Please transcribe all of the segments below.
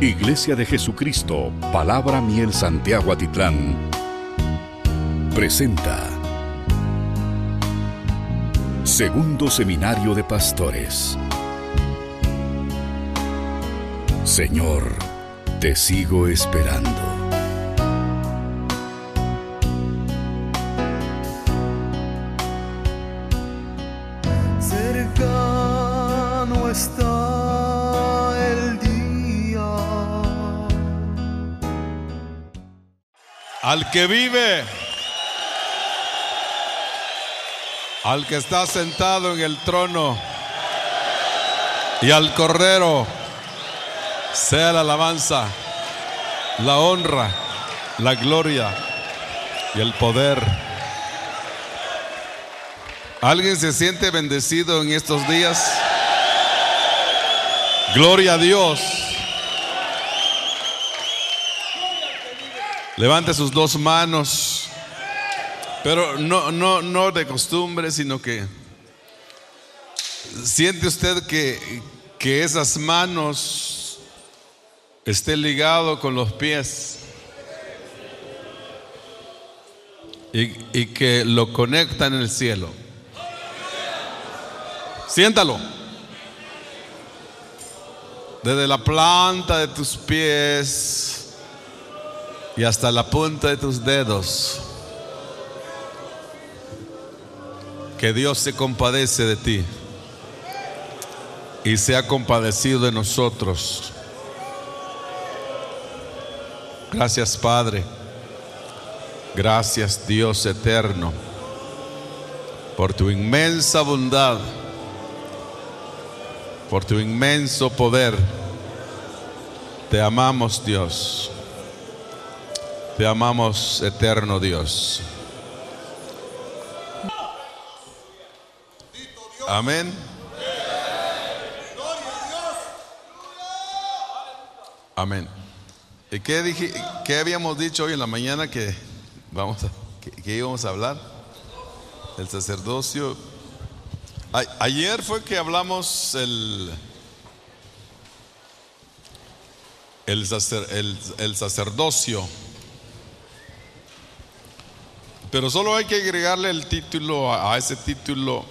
Iglesia de Jesucristo, Palabra Miel Santiago Atitlán, presenta Segundo Seminario de Pastores. Señor, te sigo esperando. Al que vive, al que está sentado en el trono y al cordero, sea la alabanza, la honra, la gloria y el poder. ¿Alguien se siente bendecido en estos días? Gloria a Dios. Levante sus dos manos, pero no, no, no de costumbre, sino que siente usted que, que esas manos estén ligado con los pies y, y que lo conectan en el cielo. Siéntalo. Desde la planta de tus pies y hasta la punta de tus dedos. Que Dios se compadece de ti y se ha compadecido de nosotros. Gracias Padre. Gracias Dios eterno por tu inmensa bondad, por tu inmenso poder. Te amamos Dios. Te amamos eterno Dios. Amén. Amén. ¿Y qué, dije, qué habíamos dicho hoy en la mañana que, vamos a, que, íbamos a hablar? El sacerdocio. A- ayer fue que hablamos el, el, sacer- el sacerdocio. Pero solo hay que agregarle el título a, ese título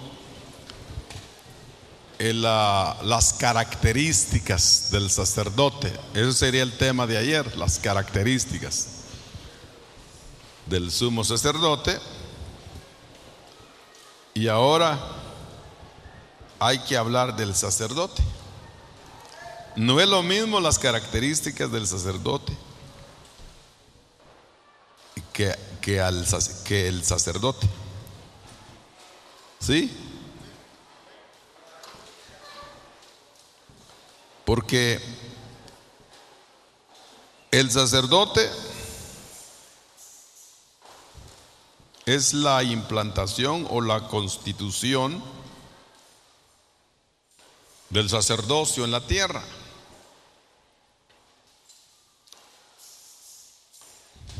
las características del sacerdote. Eso sería el tema de ayer, las características del sumo sacerdote. Y ahora hay que hablar del sacerdote. No es lo mismo las características del sacerdote que, que, al que el sacerdote. ¿Sí? Porque el sacerdote es la implantación o la constitución del sacerdocio en la tierra.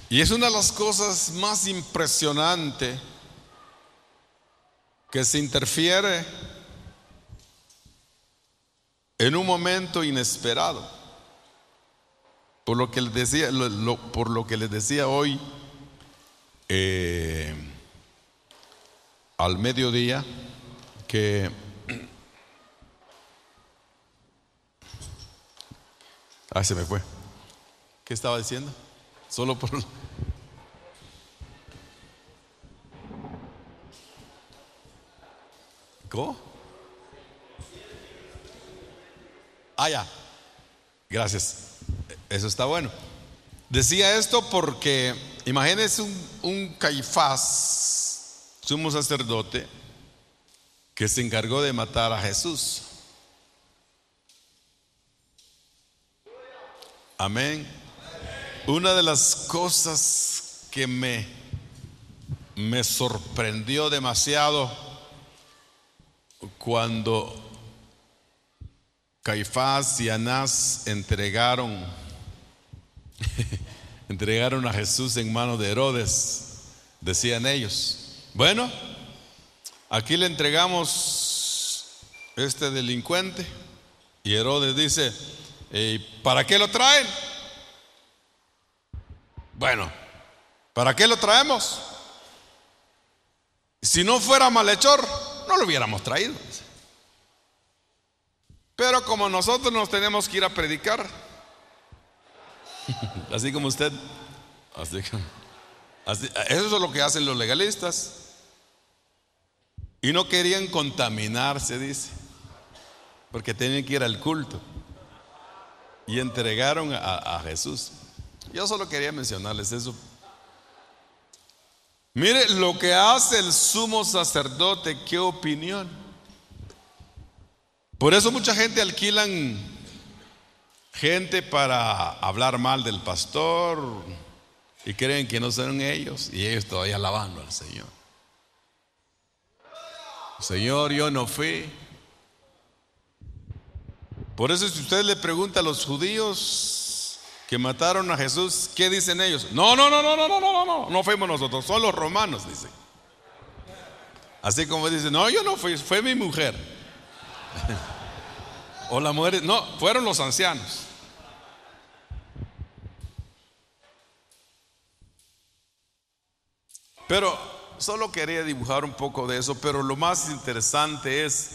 Y es una de las cosas más impresionantes que se interfiere en un momento inesperado. Por lo que les decía, por lo que les decía hoy, eh, al mediodía, que ah, se me fue. ¿Qué estaba diciendo? Solo por ¿Cómo? Ah, ya. Gracias. Eso está bueno. Decía esto porque imagínense un, un caifás, sumo sacerdote, que se encargó de matar a Jesús. Amén. Una de las cosas que me, me sorprendió demasiado cuando Caifás y Anás entregaron entregaron a Jesús en manos de Herodes, decían ellos. Bueno, aquí le entregamos este delincuente y Herodes dice, ¿Y para qué lo traen? Bueno, ¿para qué lo traemos? Si no fuera malhechor, no lo hubiéramos traído. Pero como nosotros nos tenemos que ir a predicar, así como usted, así, eso es lo que hacen los legalistas. Y no querían contaminarse, dice, porque tenían que ir al culto. Y entregaron a Jesús. Yo solo quería mencionarles eso. Mire lo que hace el sumo sacerdote, qué opinión. Por eso mucha gente alquilan gente para hablar mal del pastor y creen que no son ellos y ellos todavía alabando al Señor. Señor, yo no fui. Por eso si usted le pregunta a los judíos que mataron a Jesús, ¿qué dicen ellos? No, no, no, no, no, no, no, no, no fuimos nosotros, son los romanos, dicen. Así como dicen, no, yo no fui, fue mi mujer. o la mujer, no, fueron los ancianos. Pero solo quería dibujar un poco de eso, pero lo más interesante es,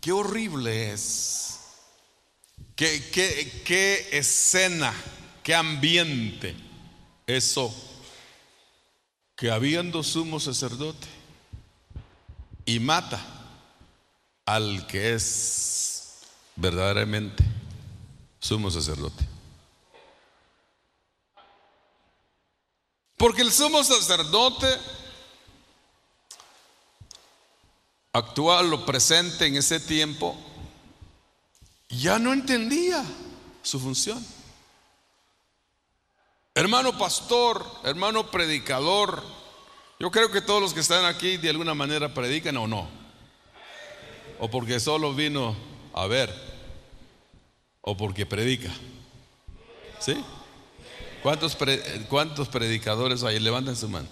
qué horrible es, qué, escena, qué ambiente eso, que habiendo sumo sacerdote y mata al que es verdaderamente sumo sacerdote. Porque el sumo sacerdote actual o presente en ese tiempo ya no entendía su función. Hermano pastor, hermano predicador, yo creo que todos los que están aquí de alguna manera predican o no. O porque solo vino a ver. O porque predica. ¿Sí? ¿Cuántos, ¿Cuántos predicadores hay? Levanten su mano.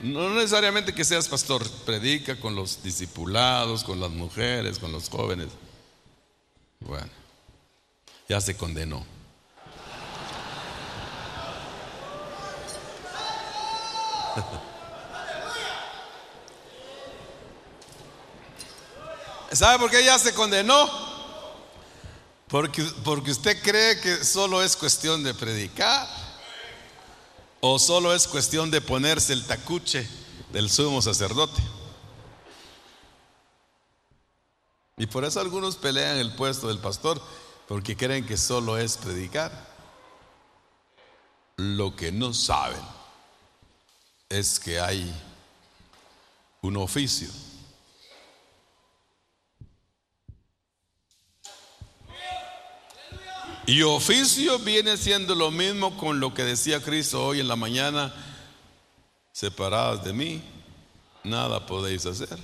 No necesariamente que seas pastor, predica con los discipulados, con las mujeres, con los jóvenes. Bueno, ya se condenó. ¿Sabe por qué ya se condenó? Porque, porque usted cree que solo es cuestión de predicar. ¿O solo es cuestión de ponerse el tacuche del sumo sacerdote? Y por eso algunos pelean el puesto del pastor, porque creen que solo es predicar. Lo que no saben es que hay un oficio. Y oficio viene siendo lo mismo con lo que decía Cristo hoy en la mañana, separadas de mí, nada podéis hacer.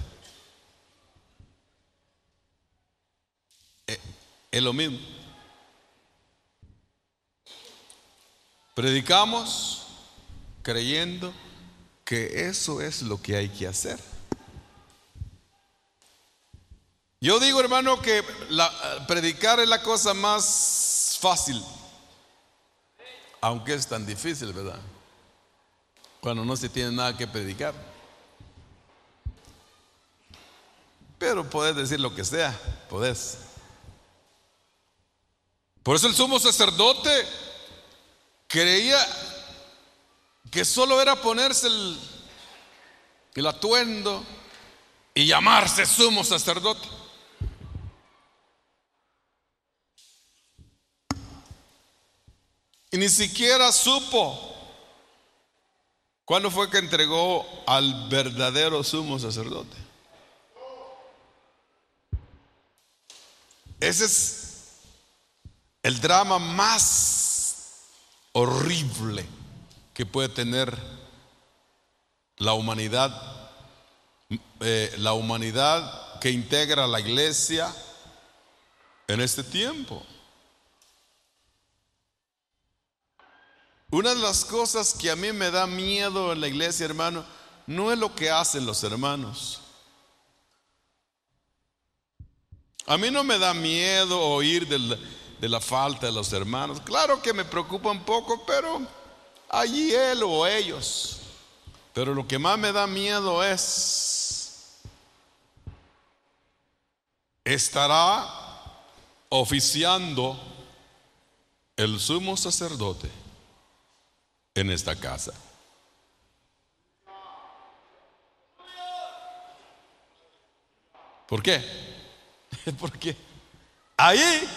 Es lo mismo. Predicamos creyendo que eso es lo que hay que hacer. Yo digo, hermano, que predicar es la cosa más fácil, aunque es tan difícil, ¿verdad? Cuando no se tiene nada que predicar. Pero podés decir lo que sea, podés. Por eso el sumo sacerdote creía que solo era ponerse el, atuendo y llamarse sumo sacerdote. Y ni siquiera supo cuándo fue que entregó al verdadero sumo sacerdote. Ese es el drama más horrible que puede tener la humanidad, eh, la humanidad que integra la iglesia en este tiempo. Una de las cosas que a mí me da miedo en la iglesia, hermano, no es lo que hacen los hermanos. A mí no me da miedo oír de la falta de los hermanos. Claro que me preocupa un poco, pero allí él o ellos. Pero lo que más me da miedo es, estará oficiando el sumo sacerdote en esta casa. ¿Por qué? Porque ahí,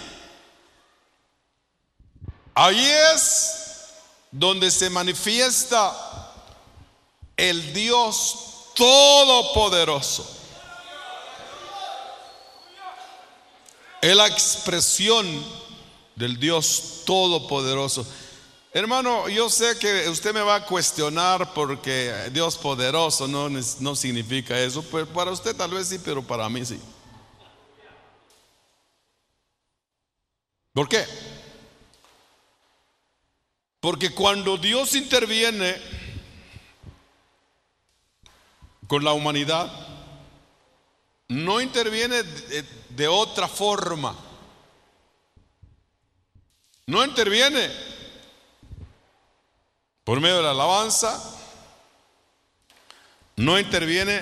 ahí es donde se manifiesta el Dios Todopoderoso. Es la expresión del Dios Todopoderoso. Hermano, yo sé que usted me va a cuestionar porque Dios poderoso no, no significa eso. Pues para usted tal vez sí, pero para mí sí. ¿Por qué? Porque cuando Dios interviene con la humanidad, no interviene de, otra forma. No interviene por medio de la alabanza, no interviene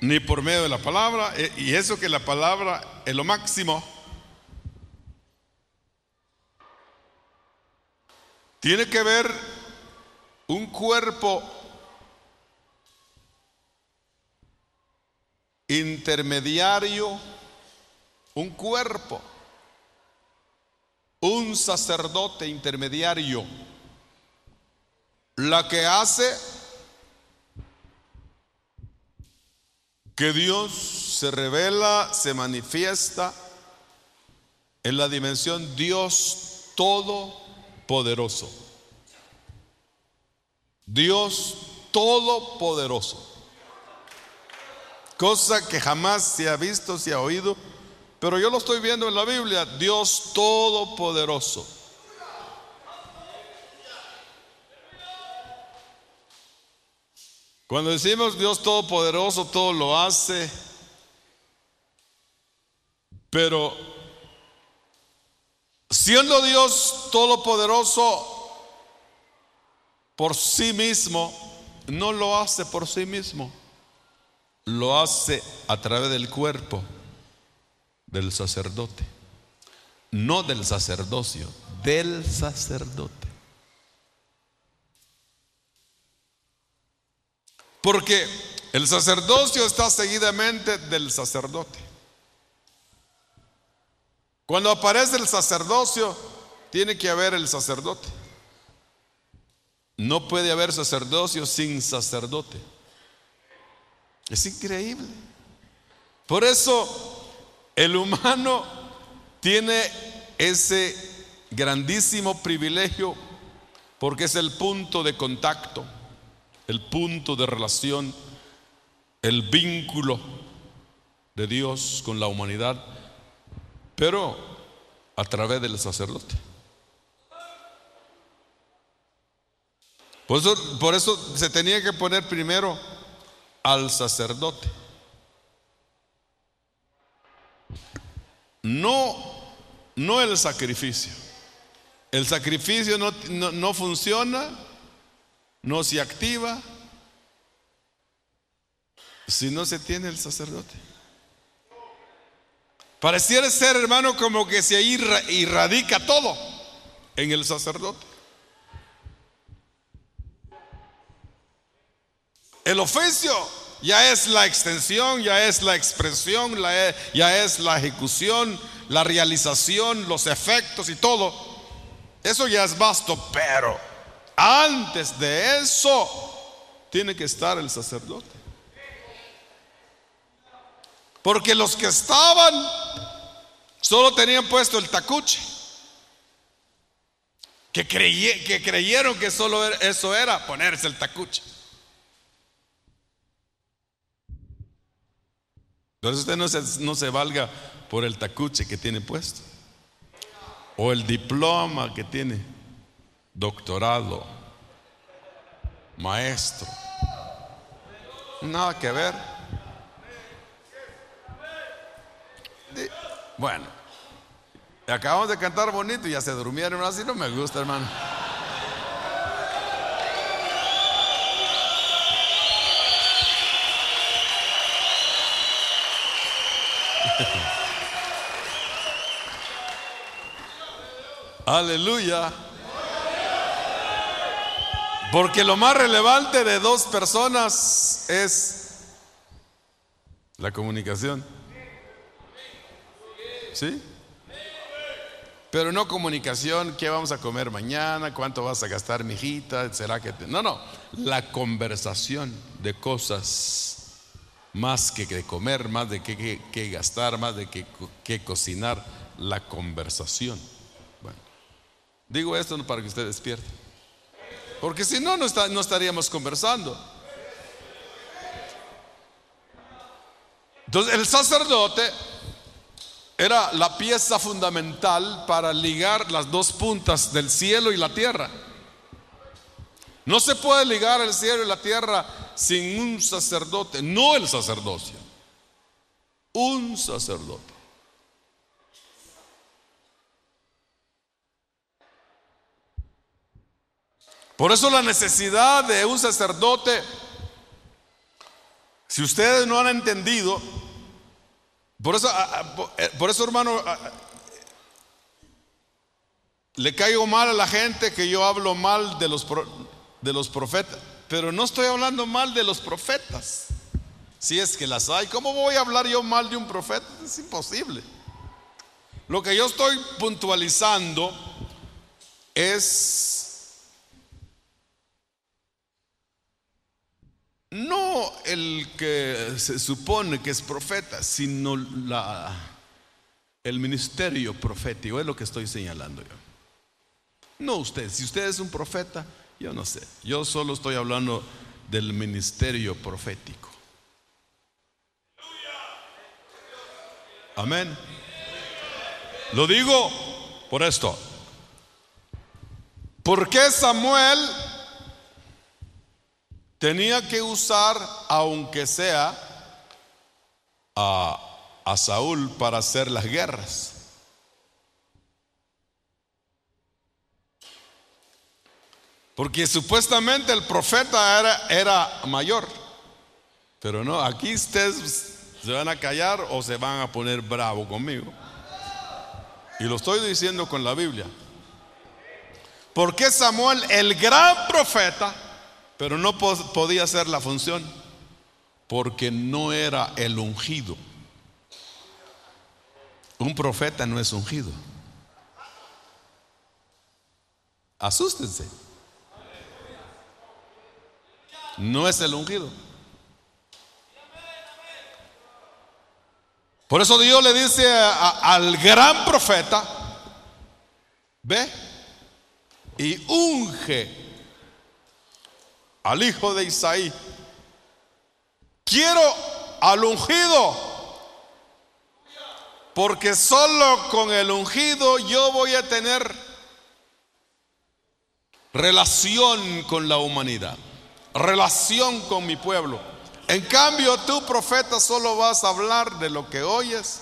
ni por medio de la palabra, eh, y eso que la palabra es lo máximo. Tiene que ver un cuerpo intermediario, un cuerpo, un sacerdote intermediario la que hace que Dios se revela, se manifiesta en la dimensión Dios Dios todopoderoso. Cosa que jamás se ha visto, se ha oído, pero yo lo estoy viendo en la Biblia, Dios todopoderoso. Cuando decimos Dios Todopoderoso, todo lo hace, pero siendo Dios Todopoderoso por sí mismo, no lo hace por sí mismo, lo hace a través del cuerpo del sacerdote, no del sacerdocio, del sacerdote. Porque el sacerdocio está seguidamente del sacerdote. Cuando aparece el sacerdocio, tiene que haber el sacerdote. No puede haber sacerdocio sin sacerdote. Es increíble. Por eso el humano tiene ese grandísimo privilegio porque es el punto de contacto el punto de relación, el vínculo de Dios con la humanidad, pero a través del sacerdote. Por eso, por eso se tenía que poner primero al sacerdote. No, no el sacrificio. El sacrificio no, no funciona no se activa si no se tiene el sacerdote. Pareciera ser, hermano, como que se irradica todo en el sacerdote. El oficio ya es la extensión, ya es la expresión, ya es la ejecución, la realización, los efectos y todo. Eso ya es vasto, pero antes de eso, tiene que estar el sacerdote. Porque los que estaban solo tenían puesto el tacuche. Que, creyeron que solo eso era ponerse el tacuche. Entonces usted no se valga por el tacuche que tiene puesto. O el diploma que tiene doctorado, maestro. Nada que ver. Bueno, Acabamos de cantar bonito y ya se durmieron, así no me gusta, hermano. Aleluya. Porque lo más relevante de dos personas es la comunicación. ¿Sí? Pero no comunicación, ¿qué vamos a comer mañana? ¿Cuánto vas a gastar, mijita? ¿Será que No, no, la conversación de cosas más que de comer, más de qué, gastar, más de qué cocinar, la conversación. Bueno, digo esto para que usted despierte. Porque si no, no, no estaríamos conversando. Entonces, el sacerdote era la pieza fundamental para ligar las dos puntas del cielo y la tierra. No se puede ligar el cielo y la tierra sin un sacerdote, no el sacerdocio, un sacerdote. Por eso la necesidad de un sacerdote, si ustedes no han entendido, por eso, eh, por eso hermano, le caigo mal a la gente que yo hablo mal de los, de los profetas, pero no estoy hablando mal de los profetas. Si es que las hay, ¿cómo voy a hablar yo mal de un profeta? Es imposible. Lo que yo estoy puntualizando es no el que se supone que es profeta, sino la, el ministerio profético, es lo que estoy señalando yo. No usted, si usted es un profeta, yo no sé, yo solo estoy hablando del ministerio profético. Amén. Lo digo por esto. ¿Por qué Samuel tenía que usar, aunque sea, a, Saúl para hacer las guerras. Porque supuestamente el profeta era, era mayor. Pero no, aquí ustedes se van a callar o se van a poner bravo conmigo. Y lo estoy diciendo con la Biblia. Porque Samuel, el gran profeta, pero no podía hacer la función porque no era el ungido. Un profeta no es ungido. Asústense. No es el ungido. Por eso Dios le dice al gran profeta, ve y unge al hijo de Isaí. Quiero al ungido, porque solo con el ungido yo voy a tener relación con la humanidad, relación con mi pueblo. En cambio, tú, profeta, solo vas a hablar de lo que oyes,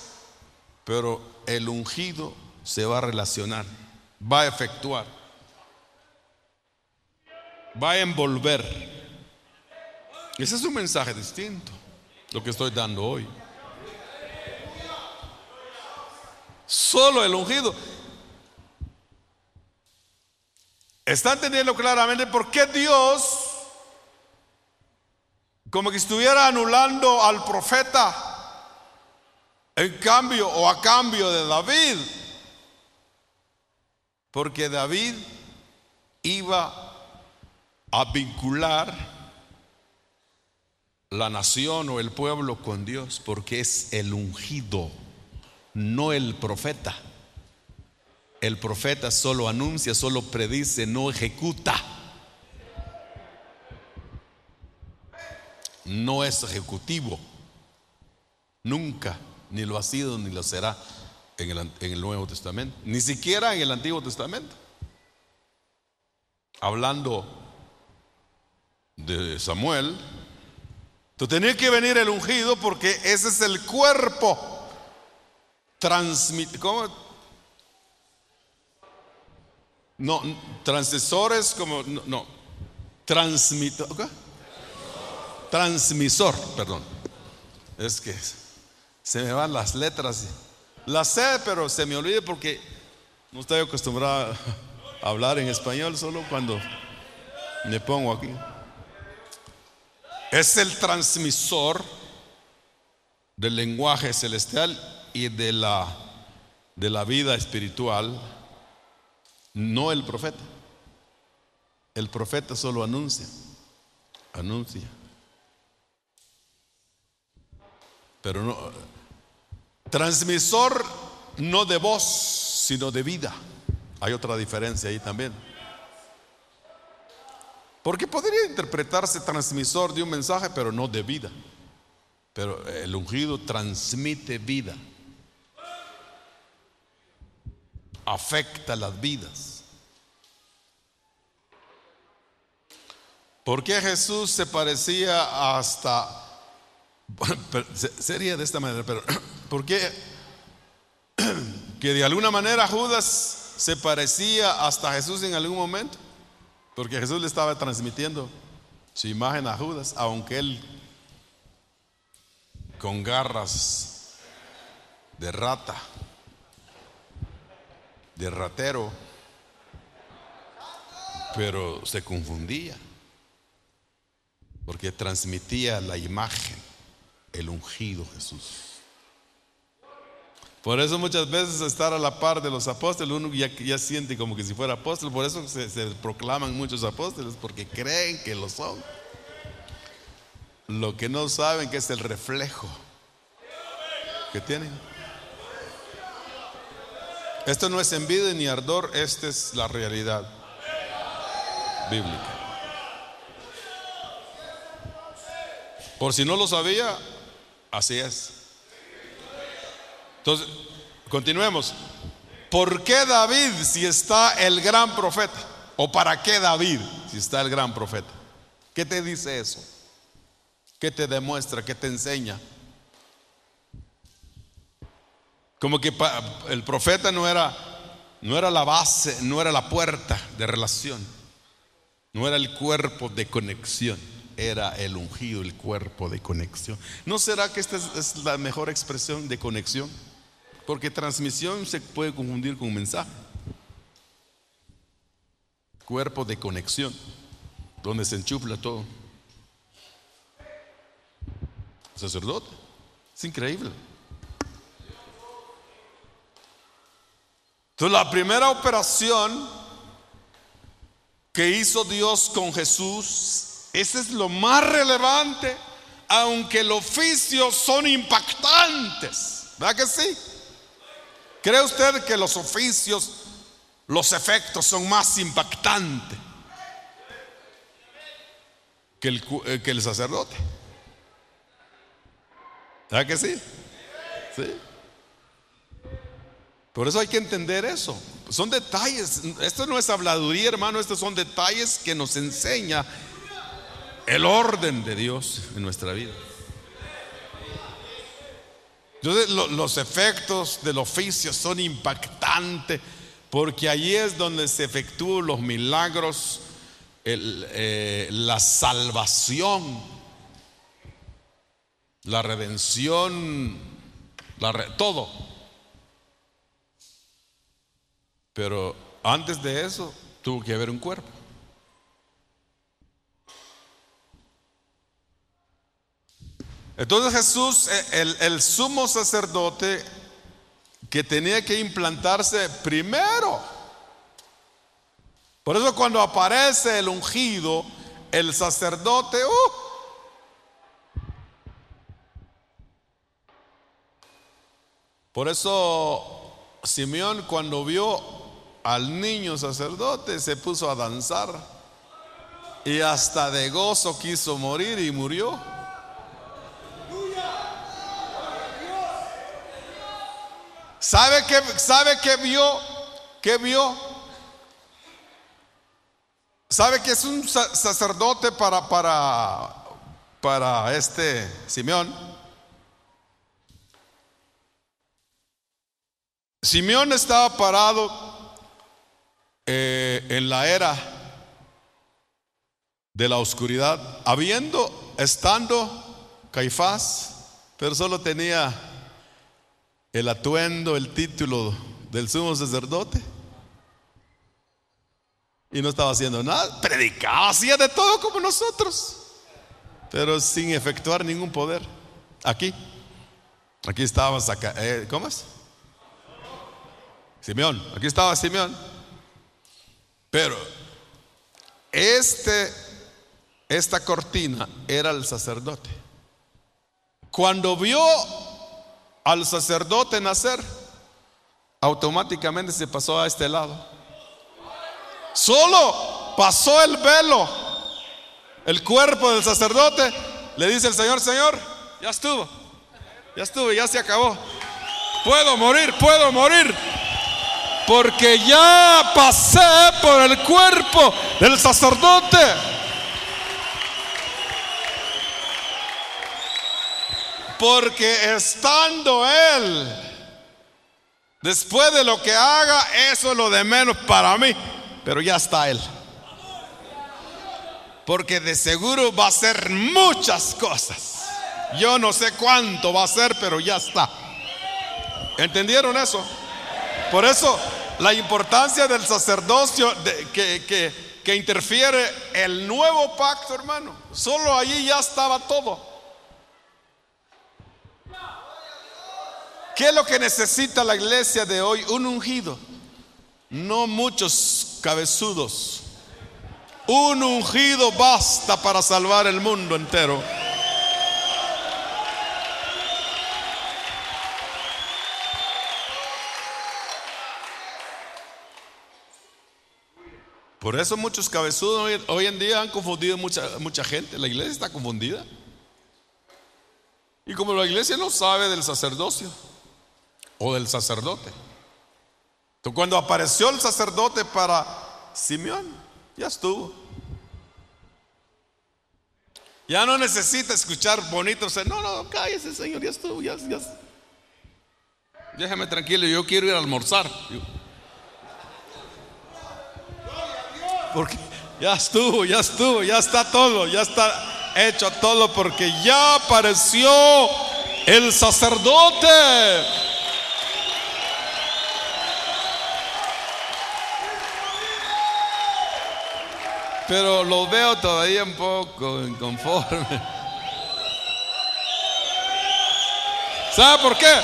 pero el ungido se va a relacionar, va a efectuar va a envolver. Ese es un mensaje distinto, lo que estoy dando hoy. Solo el ungido. Está entendiendo claramente por qué Dios, como que estuviera anulando al profeta en cambio o a cambio de David. Porque David iba a vincular la nación o el pueblo con Dios, porque es el ungido, no el profeta. El profeta solo anuncia, solo predice, no ejecuta. No es ejecutivo. Nunca, ni lo ha sido, ni lo será en el, en el Nuevo Testamento. Ni siquiera en el Antiguo Testamento. Hablando de Samuel, tú tenía que venir el ungido porque ese es el cuerpo transmit, No, transmisores como, no, no. transmitor, ¿qué? transmisor, perdón. Es que se me van las letras. Las sé, pero se me olvida porque no estoy acostumbrado a hablar en español solo cuando me pongo aquí. Es el transmisor del lenguaje celestial y de la, de la vida espiritual, no el profeta. El profeta solo anuncia, anuncia. Pero no, transmisor no de voz, sino de vida. Hay otra diferencia ahí también. Porque podría interpretarse transmisor de un mensaje, pero no de vida. Pero el ungido transmite vida. Afecta las vidas. ¿Por qué Jesús se parecía hasta... Sería de esta manera, pero ¿por qué que de alguna manera Judas se parecía hasta Jesús en algún momento? Porque Jesús le estaba transmitiendo su imagen a Judas, aunque él con garras de rata, de ratero, pero se confundía, porque transmitía la imagen, el ungido Jesús. Por eso muchas veces estar a la par de los apóstoles, uno ya, siente como que si fuera apóstol, por eso se, se proclaman muchos apóstoles, porque creen que lo son. Lo que no saben que es el reflejo que tienen. Esto no es envidia ni ardor, esta es la realidad bíblica. Por si no lo sabía, así es. Entonces, continuemos. ¿Por qué David si está el gran profeta? ¿O para qué David si está el gran profeta? ¿Qué te dice eso? ¿Qué te demuestra? ¿Qué te enseña? Como que el profeta no era, no era la base, no era la puerta de relación, no era el cuerpo de conexión, era el ungido, el cuerpo de conexión. ¿No será que esta es la mejor expresión de conexión? Porque transmisión se puede confundir con mensaje. Cuerpo de conexión, donde se enchufla todo. Sacerdote. Es increíble. Entonces la primera operación que hizo Dios con Jesús, ese es lo más relevante, aunque los oficios son impactantes. ¿Verdad que sí? ¿Cree usted que los oficios, los efectos son más impactantes que el, eh, que el sacerdote? ¿Verdad que sí? Sí. Por eso hay que entender eso. Son detalles. Esto no es habladuría, hermano. Estos son detalles que nos enseña el orden de Dios en nuestra vida. Entonces los efectos del oficio son impactantes porque allí es donde se efectúan los milagros, eh, la salvación, la redención, todo. Pero antes de eso tuvo que haber un cuerpo. Entonces Jesús, eh, el, sumo sacerdote que tenía que implantarse primero. Por eso cuando aparece el ungido, el sacerdote, uh, por eso Simeón cuando vio al niño sacerdote se puso a danzar y hasta de gozo quiso morir y murió. ¿Sabe qué, sabe qué vio? ¿Qué vio? ¿Sabe que es un sacerdote para, para, para este Simeón? Simeón estaba parado eh, en la era de la oscuridad, habiendo, estando Caifás, pero solo tenía el atuendo, el título del sumo sacerdote. Y no estaba haciendo nada, predicaba, hacía de todo como nosotros, pero sin efectuar ningún poder. Aquí, aquí estaba, eh, ¿cómo es? Simeón, aquí estaba Simeón. Pero este, esta cortina era el sacerdote. Cuando vio al sacerdote nacer, automáticamente se pasó a este lado. Solo pasó el velo, el cuerpo del sacerdote. Le dice el Señor, Señor, ya estuvo, ya estuvo, ya se acabó. Puedo morir, puedo morir porque ya pasé por el cuerpo del sacerdote. Porque estando Él, después de lo que haga, eso es lo de menos para mí, pero ya está Él. Porque de seguro va a hacer muchas cosas. Yo no sé cuánto va a hacer, pero ya está. ¿Entendieron eso? Por eso la importancia del sacerdocio que, que interfiere el nuevo pacto, hermano. Solo allí ya estaba todo. ¿Qué es lo que necesita la iglesia de hoy? Un ungido. No muchos cabezudos. Un ungido basta para salvar el mundo entero. Por eso muchos cabezudos hoy, en día han confundido mucha, mucha gente. La iglesia está confundida. Y como la iglesia no sabe del sacerdocio o del sacerdote. Entonces cuando apareció el sacerdote para Simeón, ya estuvo. Ya no necesita escuchar bonito. No, no, cállese, Señor, ya estuvo. Ya, ya. Déjame tranquilo, yo quiero ir a almorzar. Porque ya estuvo, ya estuvo, ya está todo, ya está hecho todo porque ya apareció el sacerdote. Pero lo veo todavía un poco inconforme. ¿Sabe por qué?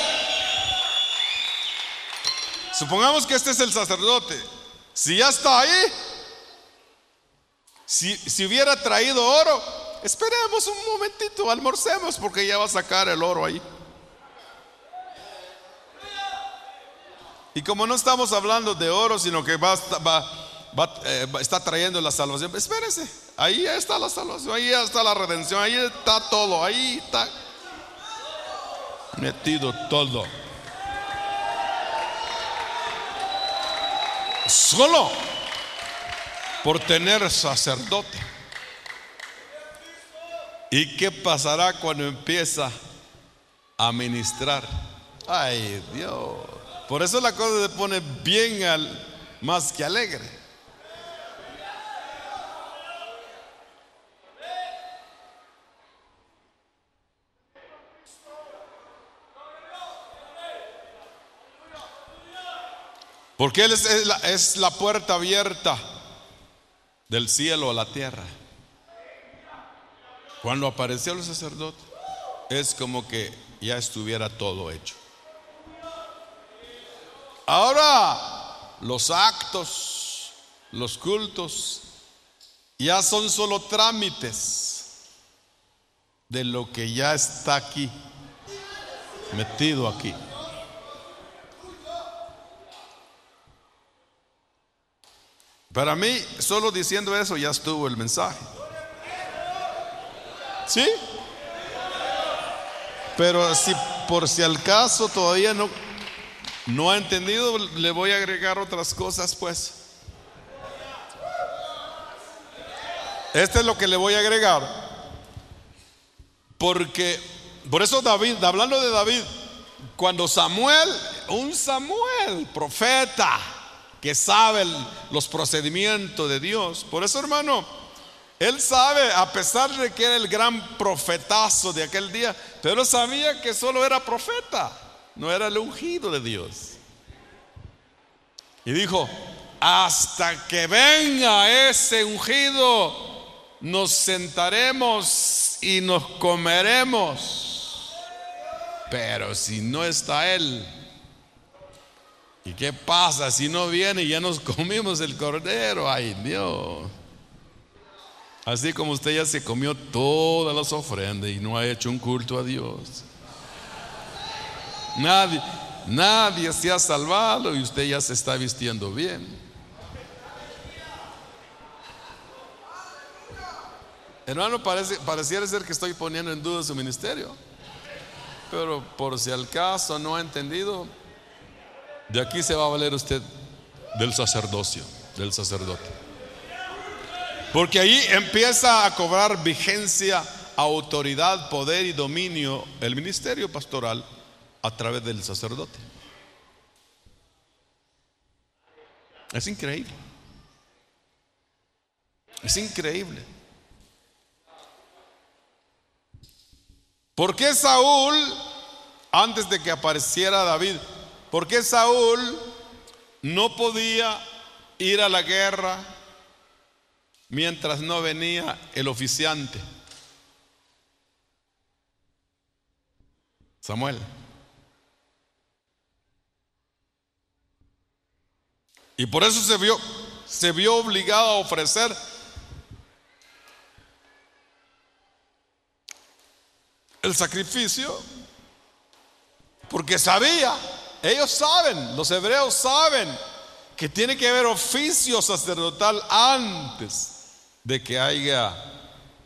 Supongamos que este es el sacerdote. Si ya está ahí, si, hubiera traído oro, esperemos un momentito, almorcemos porque ya va a sacar el oro ahí. Y como no estamos hablando de oro, sino que va, eh, está trayendo la salvación, espérese, ahí está la salvación, ahí está la redención, ahí está todo, ahí está metido todo. Solo por tener sacerdote. ¿Y qué pasará cuando empieza a ministrar? Ay Dios. Por eso la cosa se pone bien al, más que alegre. Porque Él es, la, es la puerta abierta del cielo a la tierra. Cuando apareció el sacerdote, es como que ya estuviera todo hecho. Ahora, los actos, los cultos, ya son solo trámites de lo que ya está aquí, metido aquí. Para mí, solo diciendo eso ya estuvo el mensaje. ¿Sí? Pero si por si al caso todavía no, no ha entendido, le voy a agregar otras cosas, pues. Este es lo que le voy a agregar. Porque, por eso David, hablando de David, cuando Samuel, un Samuel, profeta, que sabe los procedimientos de Dios. Por eso, hermano, él sabe, a pesar de que era el gran profetazo de aquel día, pero sabía que solo era profeta, no era el ungido de Dios. Y dijo, hasta que venga ese ungido, nos sentaremos y nos comeremos. Pero si no está Él, ¿y qué pasa si no viene y ya nos comimos el cordero? Ay Dios. Así como usted ya se comió todas las ofrendas y no ha hecho un culto a Dios. Nadie, nadie se ha salvado y usted ya se está vistiendo bien. Hermano, parece, pareciera ser que estoy poniendo en duda su ministerio. Pero por si al caso no ha entendido, de aquí se va a valer usted del sacerdocio, del sacerdote. Porque ahí empieza a cobrar vigencia, autoridad, poder y dominio el ministerio pastoral a través del sacerdote. Es increíble. Es increíble. ¿Por qué Saúl, antes de que apareciera David, por qué Saúl no podía ir a la guerra mientras no venía el oficiante. Samuel. Y por eso se vio, se vio obligado a ofrecer el sacrificio, porque sabía, ellos saben, los hebreos saben que tiene que haber oficio sacerdotal antes de que haya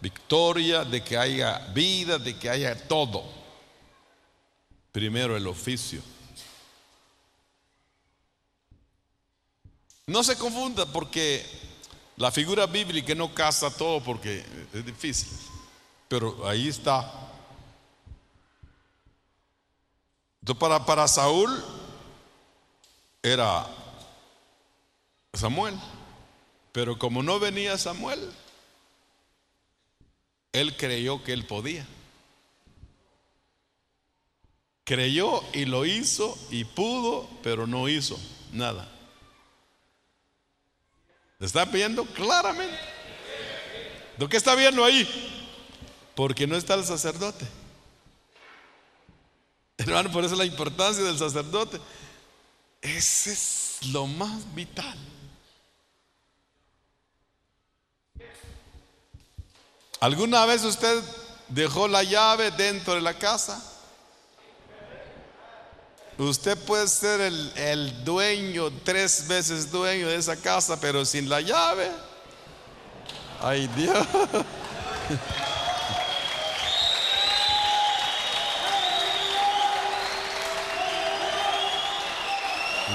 victoria, de que haya vida, de que haya todo. Primero el oficio. No se confunda porque la figura bíblica no casa todo porque es difícil. Pero ahí está. Entonces para, para Saúl era Samuel. Pero como no venía Samuel, él creyó que él podía. Creyó y lo hizo y pudo, pero no hizo nada. ¿Le está viendo claramente? ¿Lo que está viendo ahí? Porque no está el sacerdote. Por eso la importancia del sacerdote. Ese es lo más vital. ¿Alguna vez usted dejó la llave dentro de la casa? Usted puede ser el, dueño, tres veces dueño de esa casa, pero sin la llave. Ay Dios.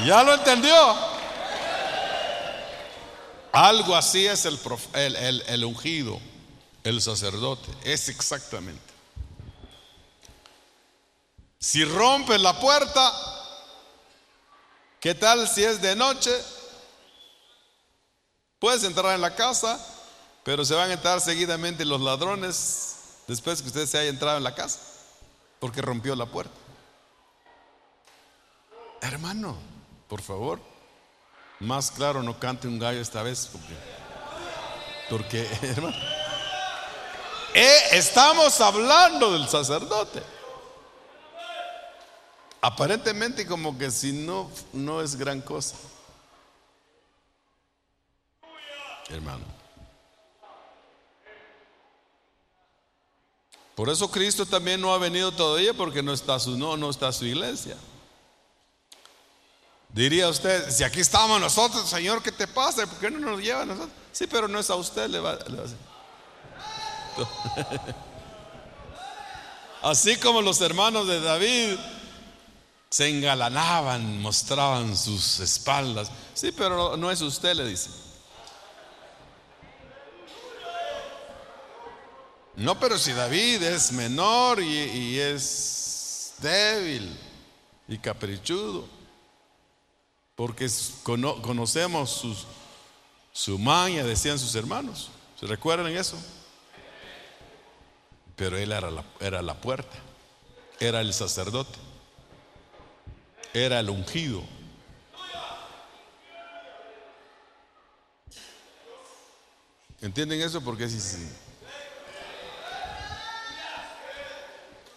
¿Ya lo entendió? Algo así es el, el, el ungido el sacerdote. Es exactamente. Si rompe la puerta, ¿qué tal si es de noche? Puedes entrar en la casa, pero se van a entrar seguidamente los ladrones después que usted se haya entrado en la casa, porque rompió la puerta. Hermano, por favor, más claro no cante un gallo esta vez, porque, hermano. Eh, estamos hablando del sacerdote. Aparentemente como que si no, no es gran cosa. Hermano. Por eso Cristo también no ha venido todavía porque no está su, no, no está su iglesia. Diría usted, si aquí estamos nosotros, Señor, ¿qué te pasa? ¿Por qué no nos lleva a nosotros? Sí, pero no es a usted, le va, a. Así como los hermanos de David se engalanaban, mostraban sus espaldas. Sí, pero no es usted, le dice. No, pero si David es menor y, y es débil y caprichudo, porque conocemos sus, su maña, decían sus hermanos. ¿Se recuerdan eso? Pero él era la, era la puerta, era el sacerdote, era el ungido. ¿Entienden eso? Porque sí, sí.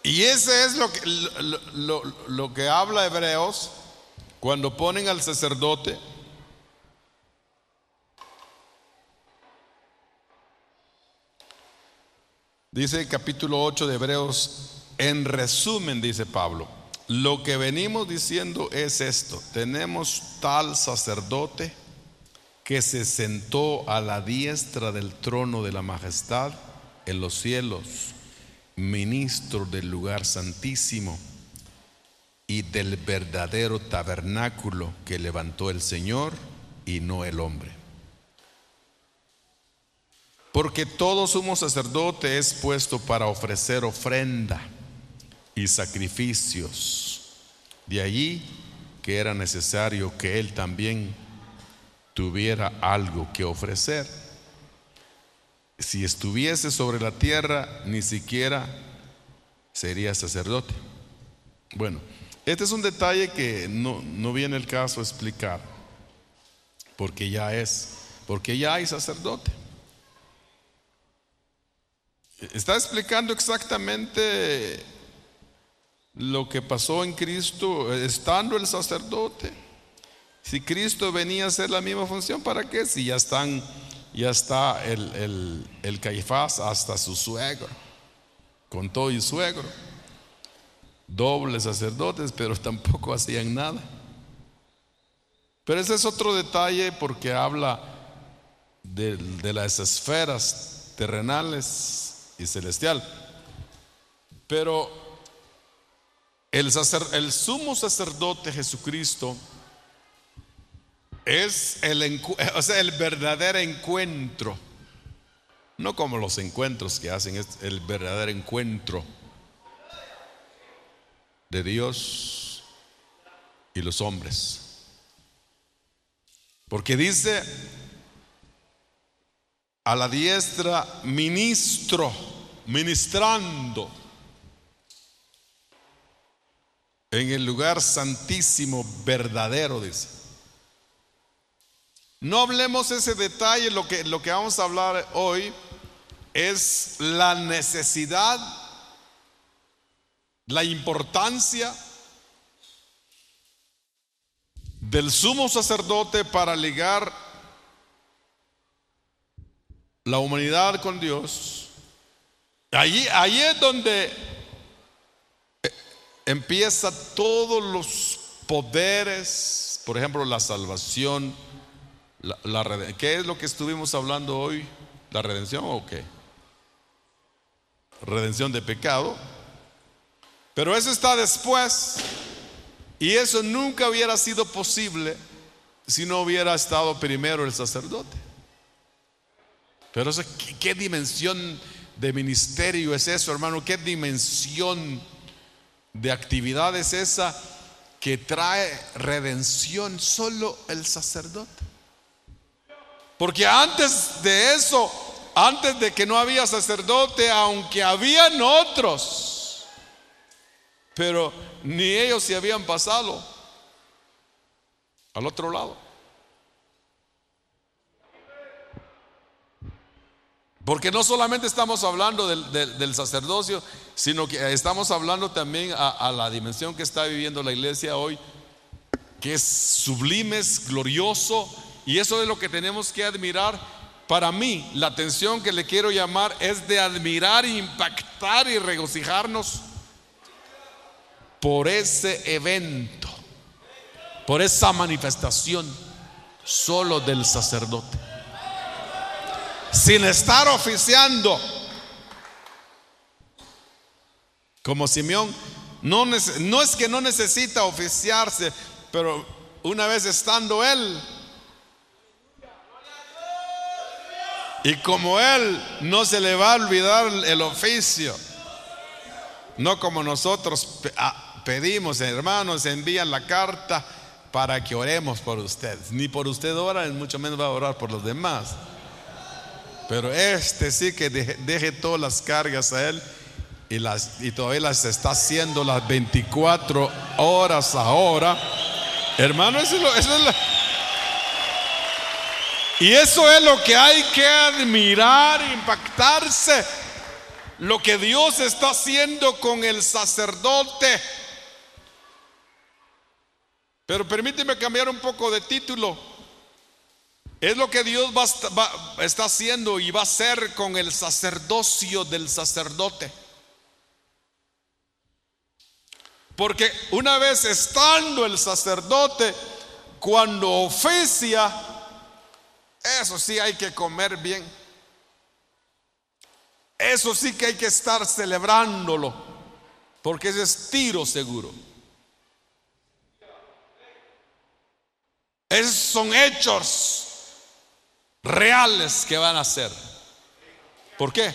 Y ese es lo que, lo, lo que habla Hebreos cuando ponen al sacerdote. Dice el capítulo 8 de Hebreos, en resumen, dice Pablo, lo que venimos diciendo es esto, tenemos tal sacerdote que se sentó a la diestra del trono de la majestad en los cielos ministro del lugar santísimo y del verdadero tabernáculo que levantó el Señor y no el hombre. Porque todo sumo sacerdote es puesto para ofrecer ofrenda y sacrificios. De allí que era necesario que él también tuviera algo que ofrecer si estuviese sobre la tierra, ni siquiera sería sacerdote. Bueno, este es un detalle que no, no viene el caso explicar, porque ya es, porque ya hay sacerdote. Está explicando exactamente lo que pasó en Cristo estando el sacerdote. Si Cristo venía a hacer la misma función, ¿para qué? Si ya están ya está el, el, Caifás hasta su suegro, con todo y suegro, dobles sacerdotes, pero tampoco hacían nada. Pero ese es otro detalle porque habla de, las esferas terrenales y celestial. Pero el, el sumo sacerdote Jesucristo es el, el verdadero encuentro. No como los encuentros que hacen, es el verdadero encuentro de Dios y los hombres. Porque dice a la diestra ministro, ministrando en el lugar santísimo verdadero, dice. No hablemos ese detalle, lo que, lo que vamos a hablar hoy es la necesidad, la importancia del sumo sacerdote para ligar la humanidad con Dios. Allí es donde eh, empieza todos los poderes, por ejemplo, la salvación, ¿Qué es lo que estuvimos hablando hoy? ¿La redención o qué? Redención de pecado. Pero eso está después. Y eso nunca hubiera sido posible si no hubiera estado primero el sacerdote. Pero ¿qué, qué dimensión de ministerio es eso, hermano? ¿Qué dimensión de actividad es esa que trae redención solo el sacerdote? Porque antes de eso, antes de que no había sacerdote, aunque habían otros, pero ni ellos se habían pasado al otro lado. Porque no solamente estamos hablando del, sacerdocio, sino que estamos hablando también a, a, la dimensión que está viviendo la iglesia hoy, que es sublime, es glorioso, y eso es lo que tenemos que admirar. Para mí, la atención que le quiero llamar es de admirar, impactar y regocijarnos por ese evento, por esa manifestación solo del sacerdote. Sin estar oficiando. Como Simeón, no, no es que no necesita oficiarse, pero una vez estando él Y como Él no se le va a olvidar el oficio, no como nosotros pedimos, hermanos, envían la carta, para que oremos por ustedes. Ni por usted ora, mucho menos va a orar por los demás. Pero este sí que deje, todas las cargas a él y, las, y todavía las está haciendo las 24 horas ahora. Hermano, y eso es lo que hay que admirar, impactarse. Lo que Dios está haciendo con el sacerdote. Pero permíteme cambiar un poco de título. Es lo que Dios está haciendo y va a hacer con el sacerdocio del sacerdote. Porque una vez estando el sacerdote, cuando oficia, eso sí hay que comer bien. Eso sí que hay que estar celebrándolo, porque ese es tiro seguro. Esos son hechos reales que van a ser. ¿Por qué?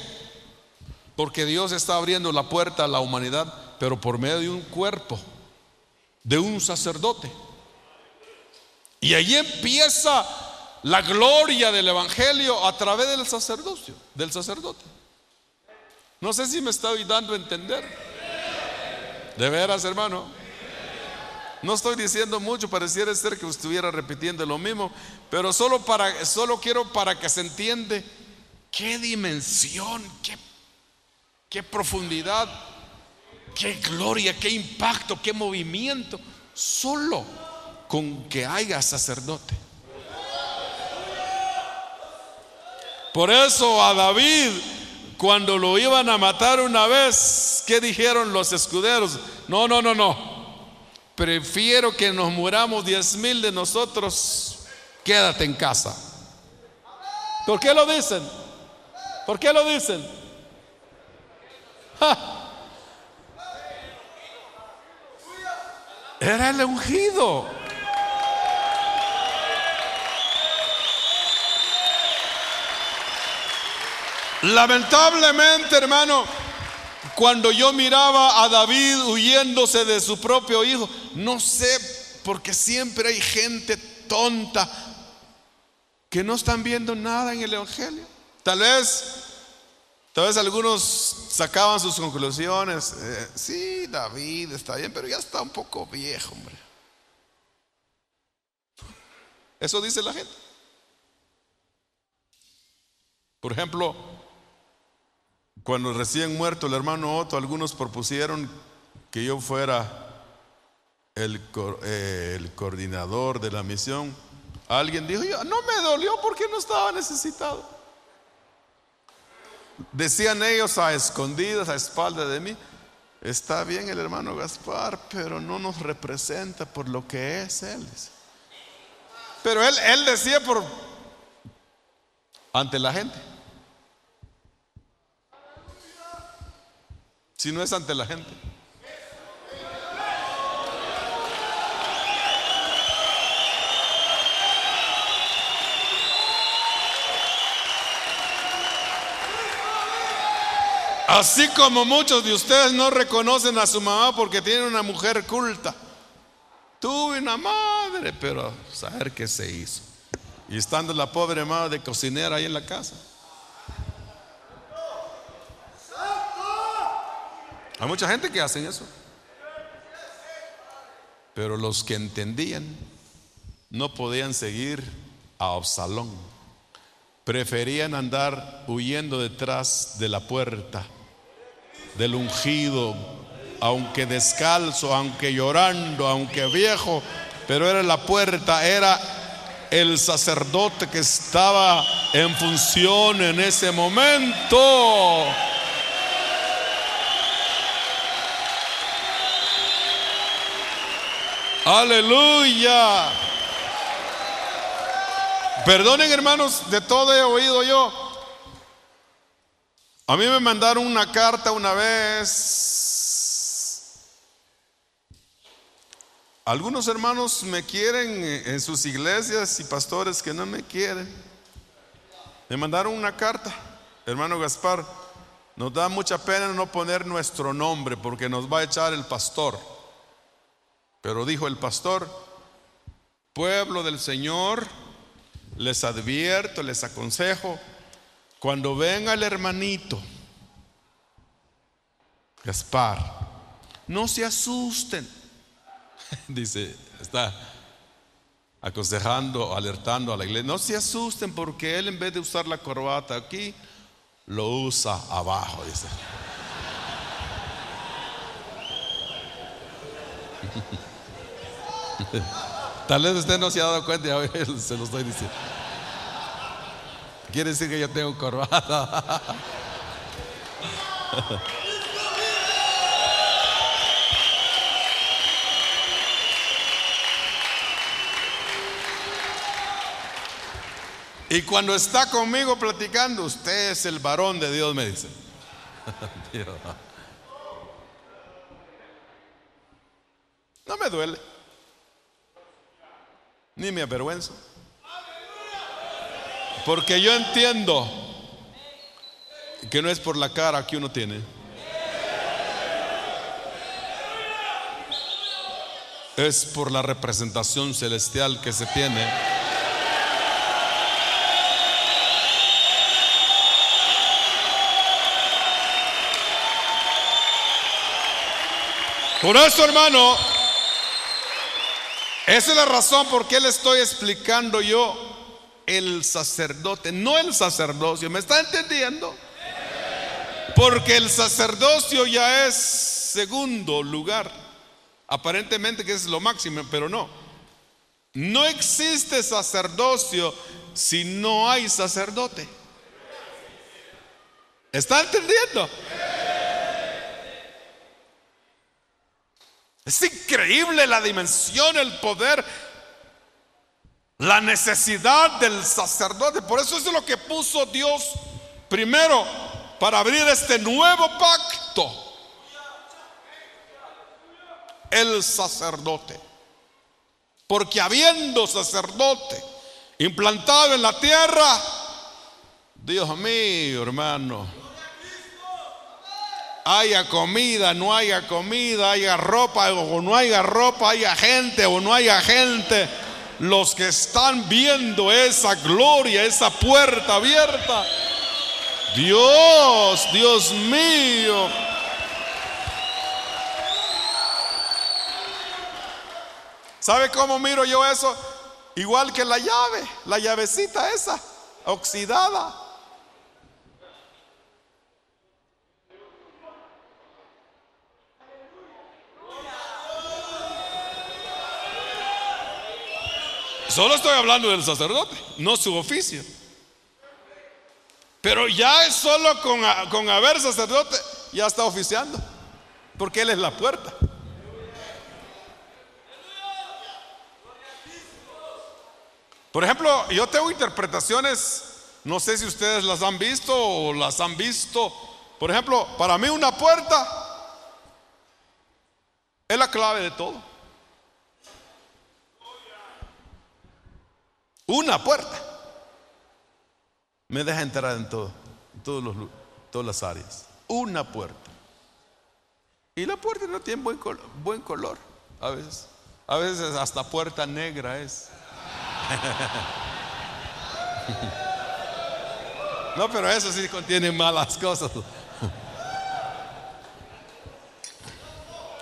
Porque Dios está abriendo la puerta a la humanidad, pero por medio de un cuerpo, de un sacerdote. Y ahí empieza la gloria del Evangelio a través del sacerdocio, del sacerdote. No sé si me estoy dando a entender. De veras, hermano. No estoy diciendo mucho, pareciera ser que estuviera repitiendo lo mismo, pero solo para solo quiero para que se entiende qué dimensión, qué, qué profundidad, qué gloria, qué impacto, qué movimiento, solo con que haya sacerdote. Por eso a David, cuando lo iban a matar una vez, ¿qué dijeron los escuderos? No, no, no, no. Prefiero que nos muramos diez mil de nosotros. Quédate en casa. ¿Por qué lo dicen? ¿Por qué lo dicen? Era el ungido. Lamentablemente, hermano, cuando yo miraba a David huyéndose de su propio hijo, no sé, porque siempre hay gente tonta que no están viendo nada en el Evangelio. Tal vez, tal vez algunos sacaban sus conclusiones. Eh, sí, David está bien, pero ya está un poco viejo, hombre. Eso dice la gente. Por ejemplo, cuando recién muerto el hermano Otto, algunos propusieron que yo fuera el, eh, coordinador de la misión. Alguien dijo, no me dolió porque no estaba necesitado. Decían ellos a escondidas, a espalda de mí, está bien el hermano Gaspar, pero no nos representa por lo que es él. Pero él, él decía por ante la gente. Si no es ante la gente? Así como muchos de ustedes no reconocen a su mamá porque tienen una mujer culta. Tuve una madre, pero saber qué se hizo. Y estando la pobre madre de cocinera ahí en la casa. Hay mucha gente que hace eso. Pero los que entendían no podían seguir a Absalón. Preferían andar huyendo detrás de la puerta del ungido, aunque descalzo, aunque llorando, aunque viejo, pero era la puerta, era el sacerdote que estaba en función en ese momento. Aleluya. Perdonen hermanos, de todo he oído yo. A mí me mandaron una carta una vez. Algunos hermanos me quieren en sus iglesias y pastores que no me quieren. Me mandaron una carta, hermano Gaspar. Nos da mucha pena no poner nuestro nombre porque nos va a echar el pastor. Pero dijo el pastor pueblo del Señor, les advierto, les aconsejo, cuando venga el hermanito, Gaspar, no se asusten. Dice, está aconsejando, alertando a la iglesia. No se asusten porque él en vez de usar la corbata aquí, lo usa abajo, dice. Tal vez usted no se ha dado cuenta y se lo estoy diciendo. Quiere decir que yo tengo corbata. Y cuando está conmigo platicando, usted es el varón de Dios, me dice. No me duele, ni me avergüenzo. Porque yo entiendo que no es por la cara que uno tiene. Es por la representación celestial que se tiene. Por eso, hermano, esa es la razón por qué le estoy explicando yo el sacerdote, no el sacerdocio. ¿Me está entendiendo? Porque el sacerdocio ya es segundo lugar. Aparentemente que es lo máximo, pero no. No existe sacerdocio si no hay sacerdote. ¿Está entendiendo? Es increíble la dimensión, el poder, la necesidad del sacerdote. Por eso es lo que puso Dios primero para abrir este nuevo pacto. El sacerdote. Porque habiendo sacerdote implantado en la tierra, Dios mío, hermano, haya comida, no haya comida, haya ropa o no haya ropa, haya gente o no haya gente, los que están viendo esa gloria, esa puerta abierta, Dios, Dios mío. ¿Sabe cómo miro yo eso? Igual que la llave, la llavecita esa, oxidada. Solo estoy hablando del sacerdote, no su oficio. Pero ya es solo con, con haber sacerdote, ya está oficiando. Porque Él es la puerta. Por ejemplo, yo tengo interpretaciones, no sé si ustedes las han visto o las han visto. Por ejemplo, para mí una puerta es la clave de todo. Una puerta me deja entrar en todo, todos los, todas las áreas. Una puerta. Y la puerta no tiene buen color, buen color a veces. A veces hasta puerta negra es. No, pero eso sí contiene malas cosas.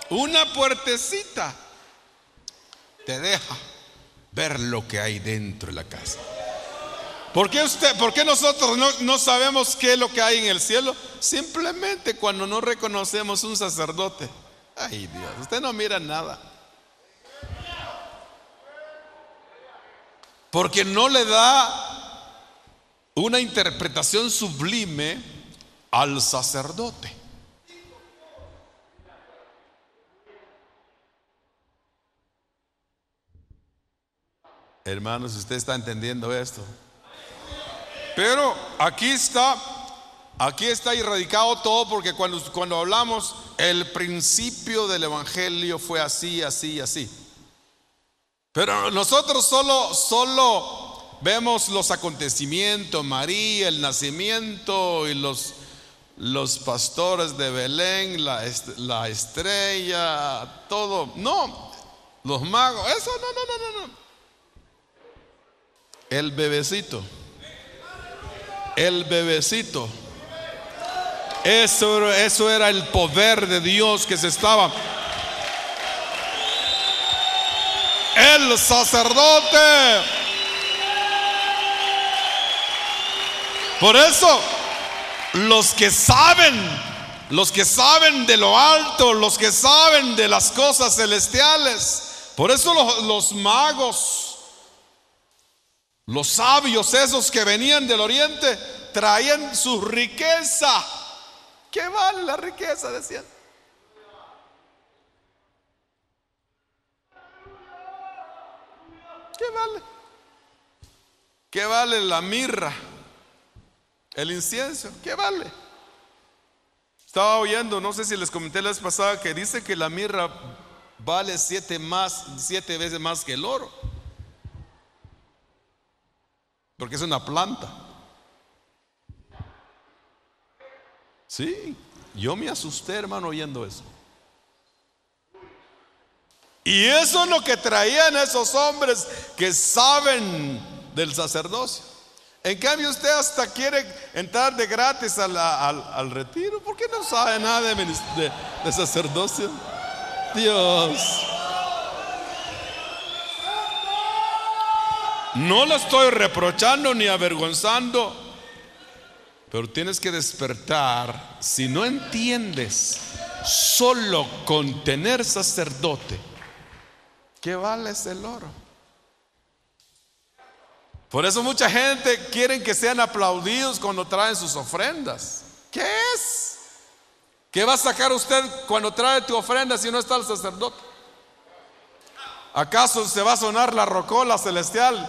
Una puertecita te deja ver lo que hay dentro de la casa. ¿Por qué, usted, por qué nosotros no, no, sabemos qué es lo que hay en el cielo? Simplemente cuando no reconocemos un sacerdote. Ay Dios, usted no mira nada. Porque no le da una interpretación sublime al sacerdote. Hermanos, usted está entendiendo esto. Pero aquí está, aquí está irradicado todo porque cuando, cuando hablamos, el principio del Evangelio fue así, así, así. Pero nosotros solo, solo vemos los acontecimientos, María, el nacimiento y los, los pastores de Belén, la, la estrella, todo. No, los magos, eso no, no, no, no, no. El bebecito. El bebecito. Eso, eso era el poder de Dios que se estaba. El sacerdote. Por eso, los que saben, los que saben de lo alto, los que saben de las cosas celestiales, por eso los, los magos, los sabios, esos que venían del oriente, traían su riqueza. ¿Qué vale la riqueza? Decían. ¿Qué vale? ¿Qué vale la mirra? El incienso, ¿qué vale? Estaba oyendo, no sé si les comenté la vez pasada, que dice que la mirra vale siete, más, siete veces más que el oro. Porque es una planta. Sí, yo me asusté, hermano, oyendo eso. Y eso es lo que traían esos hombres que saben del sacerdocio. En cambio, usted hasta quiere entrar de gratis al, retiro. ¿Por qué no sabe nada de, de sacerdocio? Dios. No lo estoy reprochando ni avergonzando, pero tienes que despertar. Si no entiendes, solo con tener sacerdote, ¿qué vale el oro? Por eso mucha gente quiere que sean aplaudidos cuando traen sus ofrendas. ¿Qué es? ¿Qué va a sacar usted cuando trae tu ofrenda si no está el sacerdote? ¿Acaso se va a sonar la rocola celestial?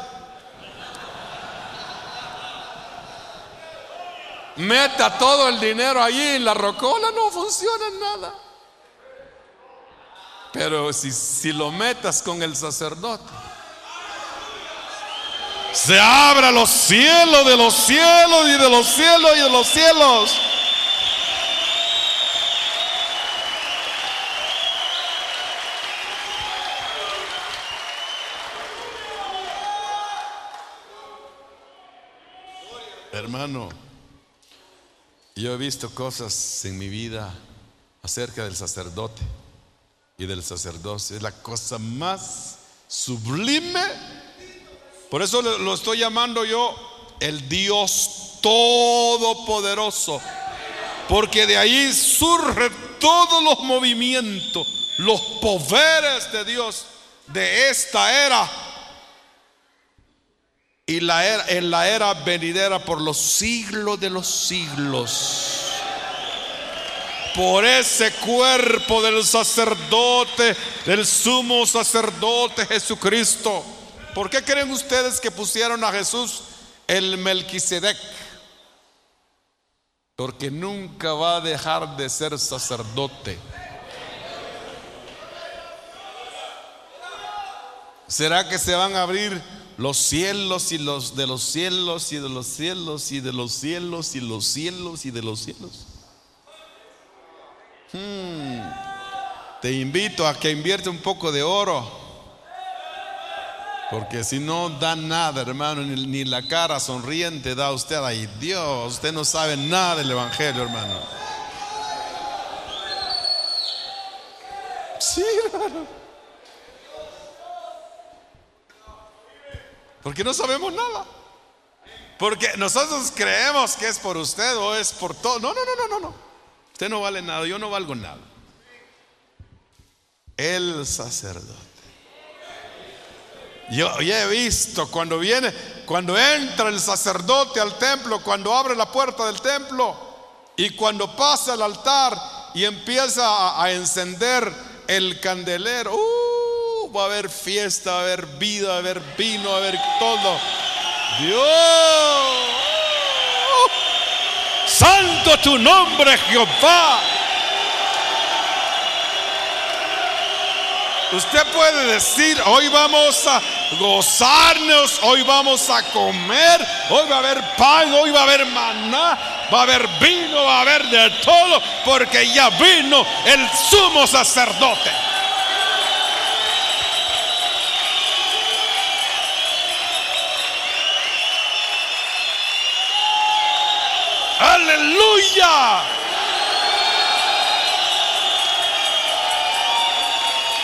Meta todo el dinero allí en la rocola, no funciona nada. Pero si, si lo metas con el sacerdote, se abra los cielos de los cielos y de los cielos y de los cielos. Hermano, yo he visto cosas en mi vida acerca del sacerdote y del sacerdocio. Es la cosa más sublime por eso lo estoy llamando yo el Dios Todopoderoso. Porque de ahí surgen todos los movimientos, los poderes de Dios de esta era. Y la era, en la era venidera por los siglos de los siglos. Por ese cuerpo del sacerdote, del sumo sacerdote Jesucristo ¿Por qué creen ustedes que pusieron a Jesús el Melquisedec? Porque nunca va a dejar de ser sacerdote. ¿Será que se van a abrir los cielos y los de los cielos y de los cielos y de los cielos y los cielos y de los cielos? Hmm. Te invito a que invierte un poco de oro porque si no da nada, hermano, ni, la cara sonriente da usted, ay Dios, usted no sabe nada del Evangelio, hermano. Sí, hermano. Porque no sabemos nada. Porque nosotros creemos que es por usted o es por todo. No, no, no, no, no, no. Usted no vale nada, yo no valgo nada. El sacerdote. Yo ya he visto cuando viene, cuando entra el sacerdote al templo, cuando abre la puerta del templo y cuando pasa al altar y empieza a, encender el candelero. Uh, va a haber fiesta, va a haber vida, va a haber vino, va a haber todo. Dios. Santo tu nombre, Jehová. Usted puede decir, hoy vamos a gozarnos, hoy vamos a comer, hoy va a haber pan, hoy va a haber maná, va a haber vino, va a haber de todo, porque ya vino el sumo sacerdote.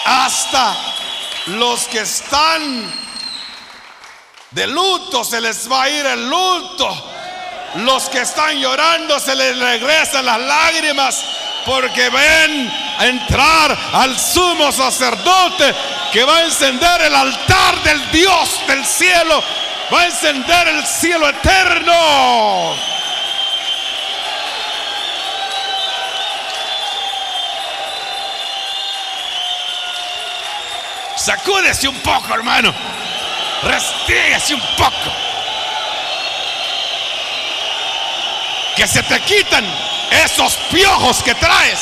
Hasta los que están de luto se les va a ir el luto. Los que están llorando se les regresan las lágrimas porque ven a entrar al sumo sacerdote que va a encender el altar del Dios del cielo, va a encender el cielo eterno. Sacúdese un poco, hermano. Restríguese un poco. Que se te quitan esos piojos que traes.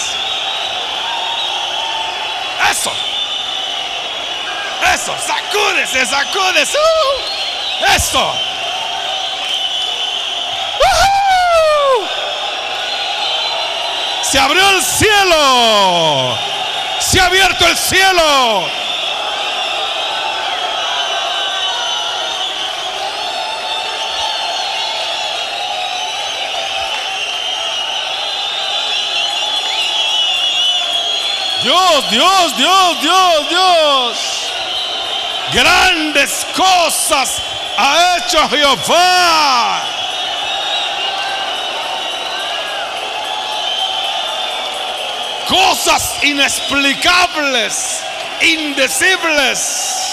Eso. Eso. Sacúdese, sacúdese. Uh, eso. ¡Woohoo! Se abrió el cielo. Se ha abierto el cielo. Dios, Dios, Dios, Dios, Dios. Grandes cosas ha hecho Jehová. Cosas inexplicables, indecibles.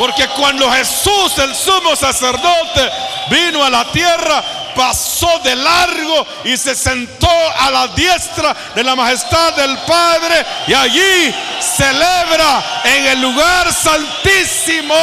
Porque cuando Jesús, el sumo sacerdote, vino a la tierra, pasó de largo y se sentó a la diestra de la majestad del Padre y allí celebra en el lugar santísimo.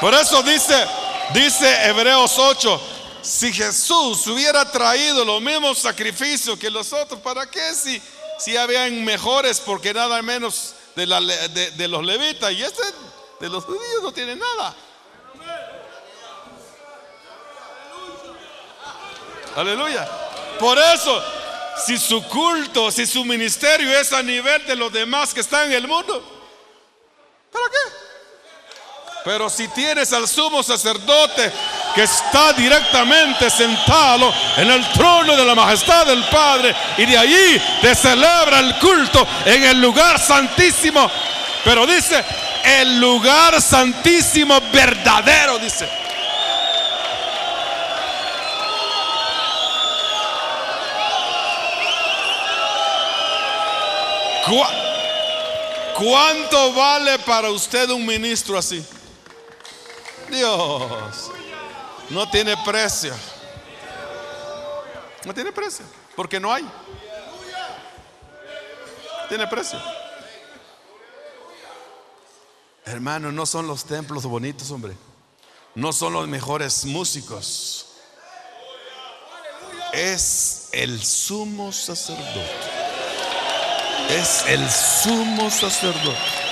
Por eso dice, dice Hebreos 8, si Jesús hubiera traído los mismos sacrificios que los otros, ¿para qué si, si habían mejores? Porque nada menos de, de los levitas y este de los judíos no tiene nada. Aleluya. Por eso, si su culto, si su ministerio es a nivel de los demás que están en el mundo, ¿para qué? Pero si tienes al sumo sacerdote que está directamente sentado en el trono de la majestad del Padre y de allí te celebra el culto en el lugar santísimo. Pero dice, el lugar santísimo verdadero, dice. ¿Cuá- ¿Cuánto vale para usted un ministro así? Dios, no tiene precio. No tiene precio, porque no hay. Tiene precio. Hermano, no son los templos bonitos, hombre. No son los mejores músicos. Es el sumo sacerdote. Es el sumo sacerdote.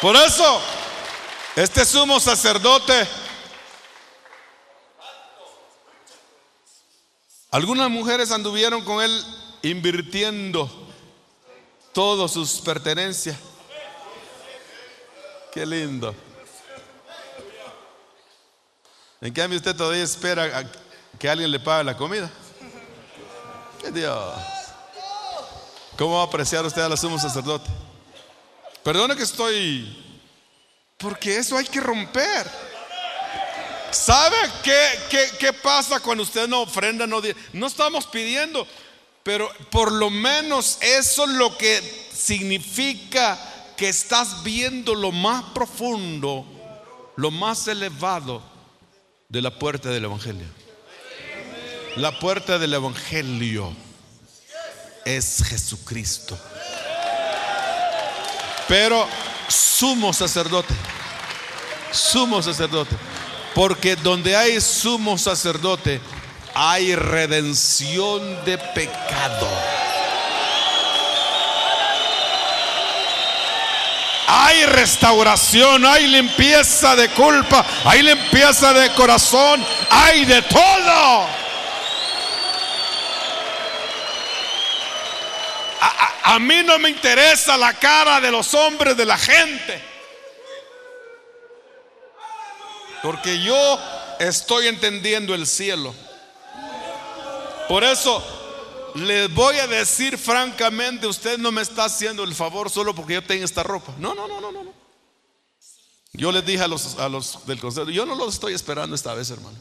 Por eso, este sumo sacerdote, algunas mujeres anduvieron con él invirtiendo todas sus pertenencias. Qué lindo. En cambio, usted todavía espera que alguien le pague la comida. ¡Qué Dios! ¿Cómo va a apreciar usted al sumo sacerdote? Perdone que estoy. Porque eso hay que romper. ¿Sabe qué, qué, qué pasa cuando usted no ofrenda? No, no estamos pidiendo, pero por lo menos eso es lo que significa que estás viendo lo más profundo, lo más elevado de la puerta del Evangelio. La puerta del Evangelio es Jesucristo. Pero sumo sacerdote, sumo sacerdote, porque donde hay sumo sacerdote hay redención de pecado. Hay restauración, hay limpieza de culpa, hay limpieza de corazón, hay de todo. A, mí no me interesa la cara de los hombres, de la gente. Porque yo estoy entendiendo el cielo. Por eso les voy a decir francamente, usted no me está haciendo el favor solo porque yo tengo esta ropa. No, no, no, no, no. Yo les dije a los, a los del consejo, yo no los estoy esperando esta vez, hermano.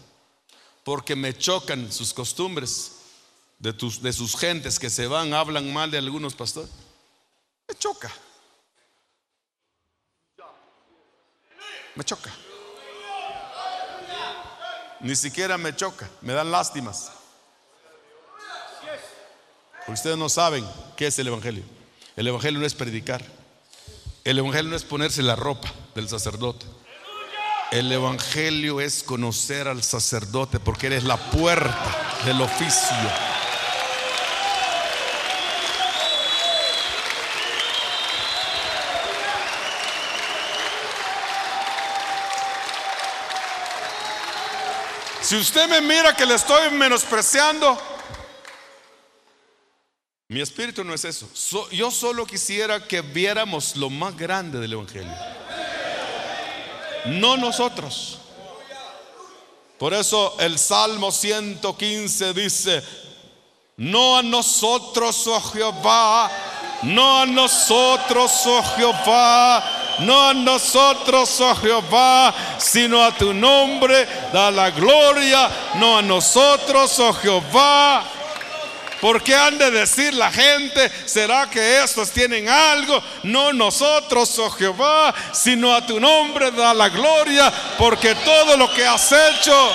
Porque me chocan sus costumbres de, tus, de sus gentes que se van, hablan mal de algunos pastores. Me choca. Me choca. Ni siquiera me choca, me dan lástimas. ustedes no saben qué es el Evangelio. El Evangelio no es predicar. El Evangelio no es ponerse la ropa del sacerdote. El Evangelio es conocer al sacerdote porque eres la puerta del oficio. Si usted me mira que le estoy menospreciando, mi espíritu no es eso. yo solo quisiera que viéramos lo más grande del Evangelio. No nosotros. Por eso el Salmo 115 dice, no a nosotros, oh Jehová, no a nosotros, oh Jehová, no a nosotros, oh Jehová, sino a tu nombre da la gloria, no a nosotros, oh Jehová. ¿Por qué han de decir la gente? ¿Será que estos tienen algo? No nosotros, oh Jehová, sino a tu nombre da la gloria, porque todo lo que has hecho,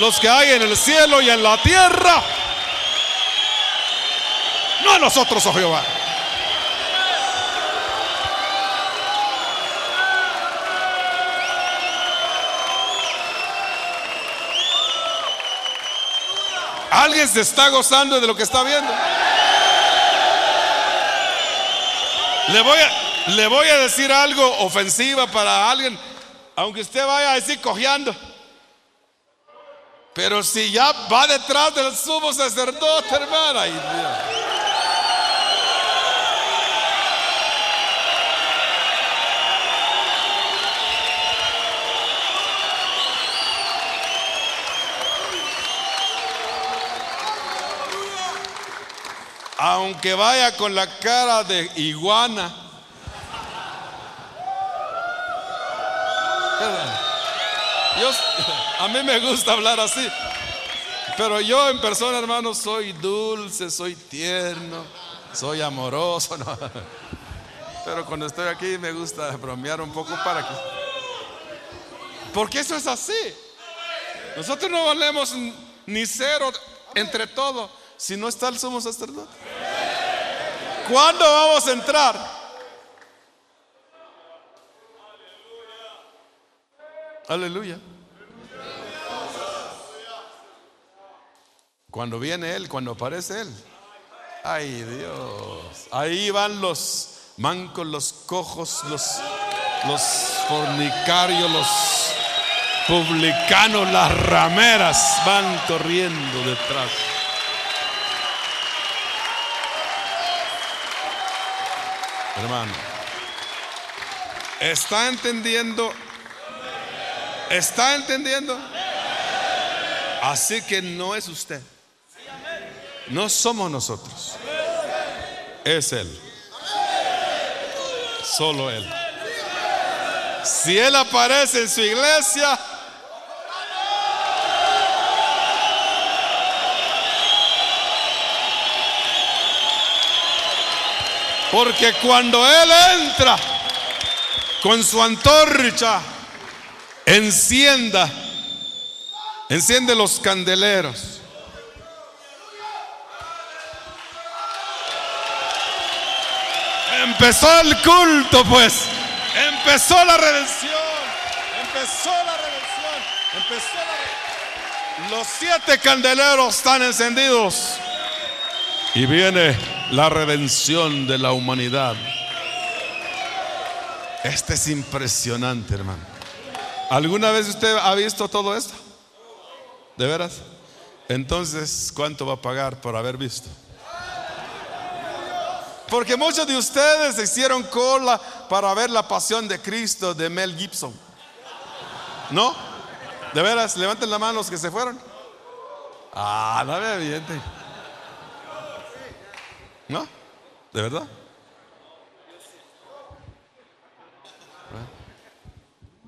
los que hay en el cielo y en la tierra, no a nosotros, oh Jehová. ¿Alguien se está gozando de lo que está viendo? Le voy a, decir algo ofensiva para alguien, aunque usted vaya a decir cojeando. Pero si ya va detrás del sumo sacerdote, hermana, aunque vaya con la cara de iguana. a mí me gusta hablar así, pero yo en persona, hermano, soy dulce, soy tierno, soy amoroso. Pero cuando estoy aquí me gusta bromear un poco para que... Porque eso es así. Nosotros no valemos ni cero entre todo si no está el sumo sacerdote? ¿Cuándo vamos a entrar? Aleluya. Cuando viene Él, cuando aparece Él. Ay Dios. Ahí van los mancos, los cojos, los, los fornicarios, los publicanos, las rameras van corriendo detrás. Hermano, ¿está entendiendo? ¿Está entendiendo? Así que no es usted. No somos nosotros. Es Él. Solo Él. Si Él aparece en su iglesia, Porque cuando Él entra con su antorcha, encienda, enciende los candeleros. Empezó el culto, pues. Empezó la redención. Empezó la redención. Empezó la Los siete candeleros están encendidos. Y viene la redención de la humanidad. Este es impresionante, hermano. ¿Alguna vez usted ha visto todo esto? ¿De veras? Entonces, ¿cuánto va a pagar por haber visto? Porque muchos de ustedes hicieron cola para ver la pasión de Cristo de Mel Gibson. ¿No? ¿De veras? Levanten la mano los que se fueron. Ah, no me evidente. ¿No? ¿De verdad?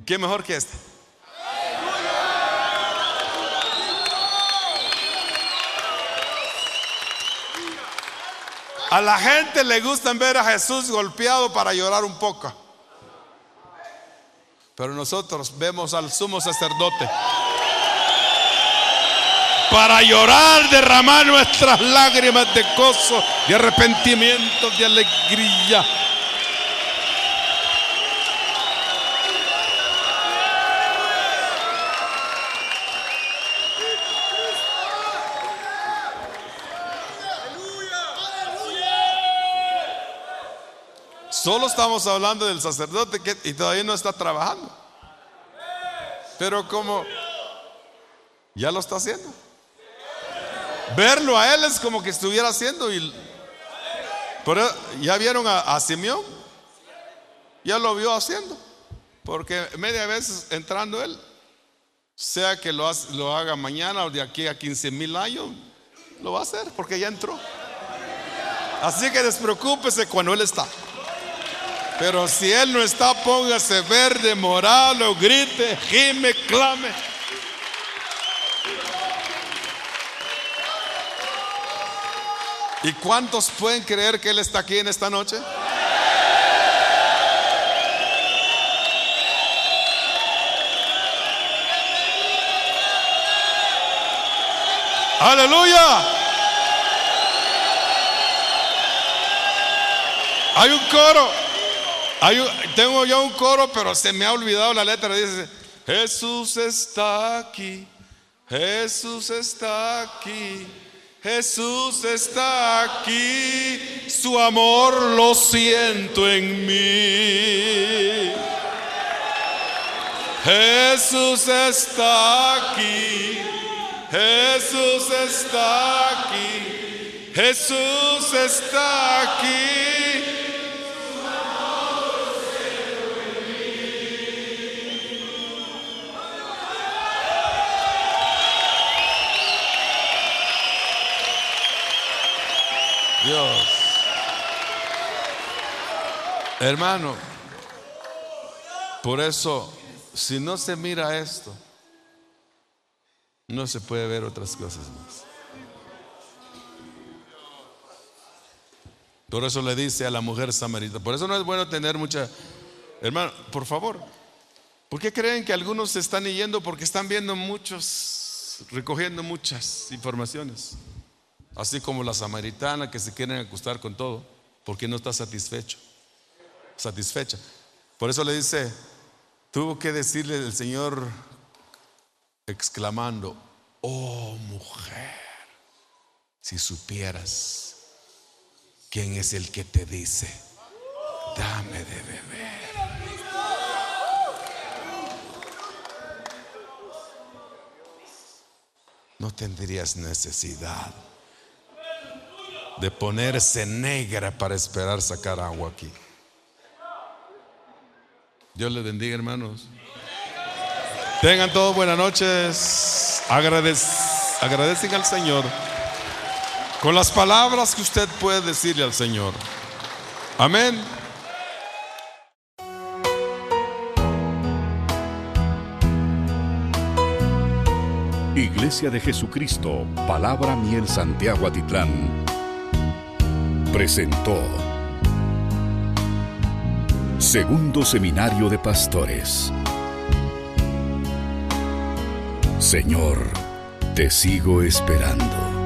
¿Qué mejor que esta? A la gente le gusta ver a Jesús golpeado para llorar un poco. Pero nosotros vemos al sumo sacerdote para llorar, derramar nuestras lágrimas de gozo, de arrepentimiento, de alegría. Solo estamos hablando del sacerdote que y todavía no está trabajando. Pero como ya lo está haciendo. Verlo a él es como que estuviera haciendo y pero ya vieron a, a Simeón. Ya lo vio haciendo. Porque media vez entrando él, sea que lo, lo haga mañana o de aquí a 15 mil años, lo va a hacer porque ya entró. Así que despreocúpese cuando él está. Pero si Él no está, póngase verde, morado, grite, gime, clame. ¿Y cuántos pueden creer que Él está aquí en esta noche? Aleluya. Hay un coro tengo ya un coro, pero se me ha olvidado la letra. Dice, Jesús está aquí, Jesús está aquí, Jesús está aquí, su amor lo siento en mí. Jesús está aquí, Jesús está aquí, Jesús está aquí. Hermano, por eso, si no se mira esto, no se puede ver otras cosas más. Por eso le dice a la mujer samarita, por eso no es bueno tener mucha... Hermano, por favor, ¿por qué creen que algunos se están yendo? Porque están viendo muchos, recogiendo muchas informaciones. Así como la samaritana que se quieren acostar con todo, porque no está satisfecho, satisfecha. Por eso le dice, tuvo que decirle el Señor exclamando, oh mujer, si supieras quién es el que te dice, dame de beber. No tendrías necesidad de ponerse negra para esperar sacar agua aquí. Dios les bendiga, hermanos. Tengan todos buenas noches. agradecen al Señor con las palabras que usted puede decirle al Señor. Amén. Iglesia de Jesucristo, Palabra Miel Santiago Atitlán presentó Segundo Seminario de Pastores. Señor, te sigo esperando.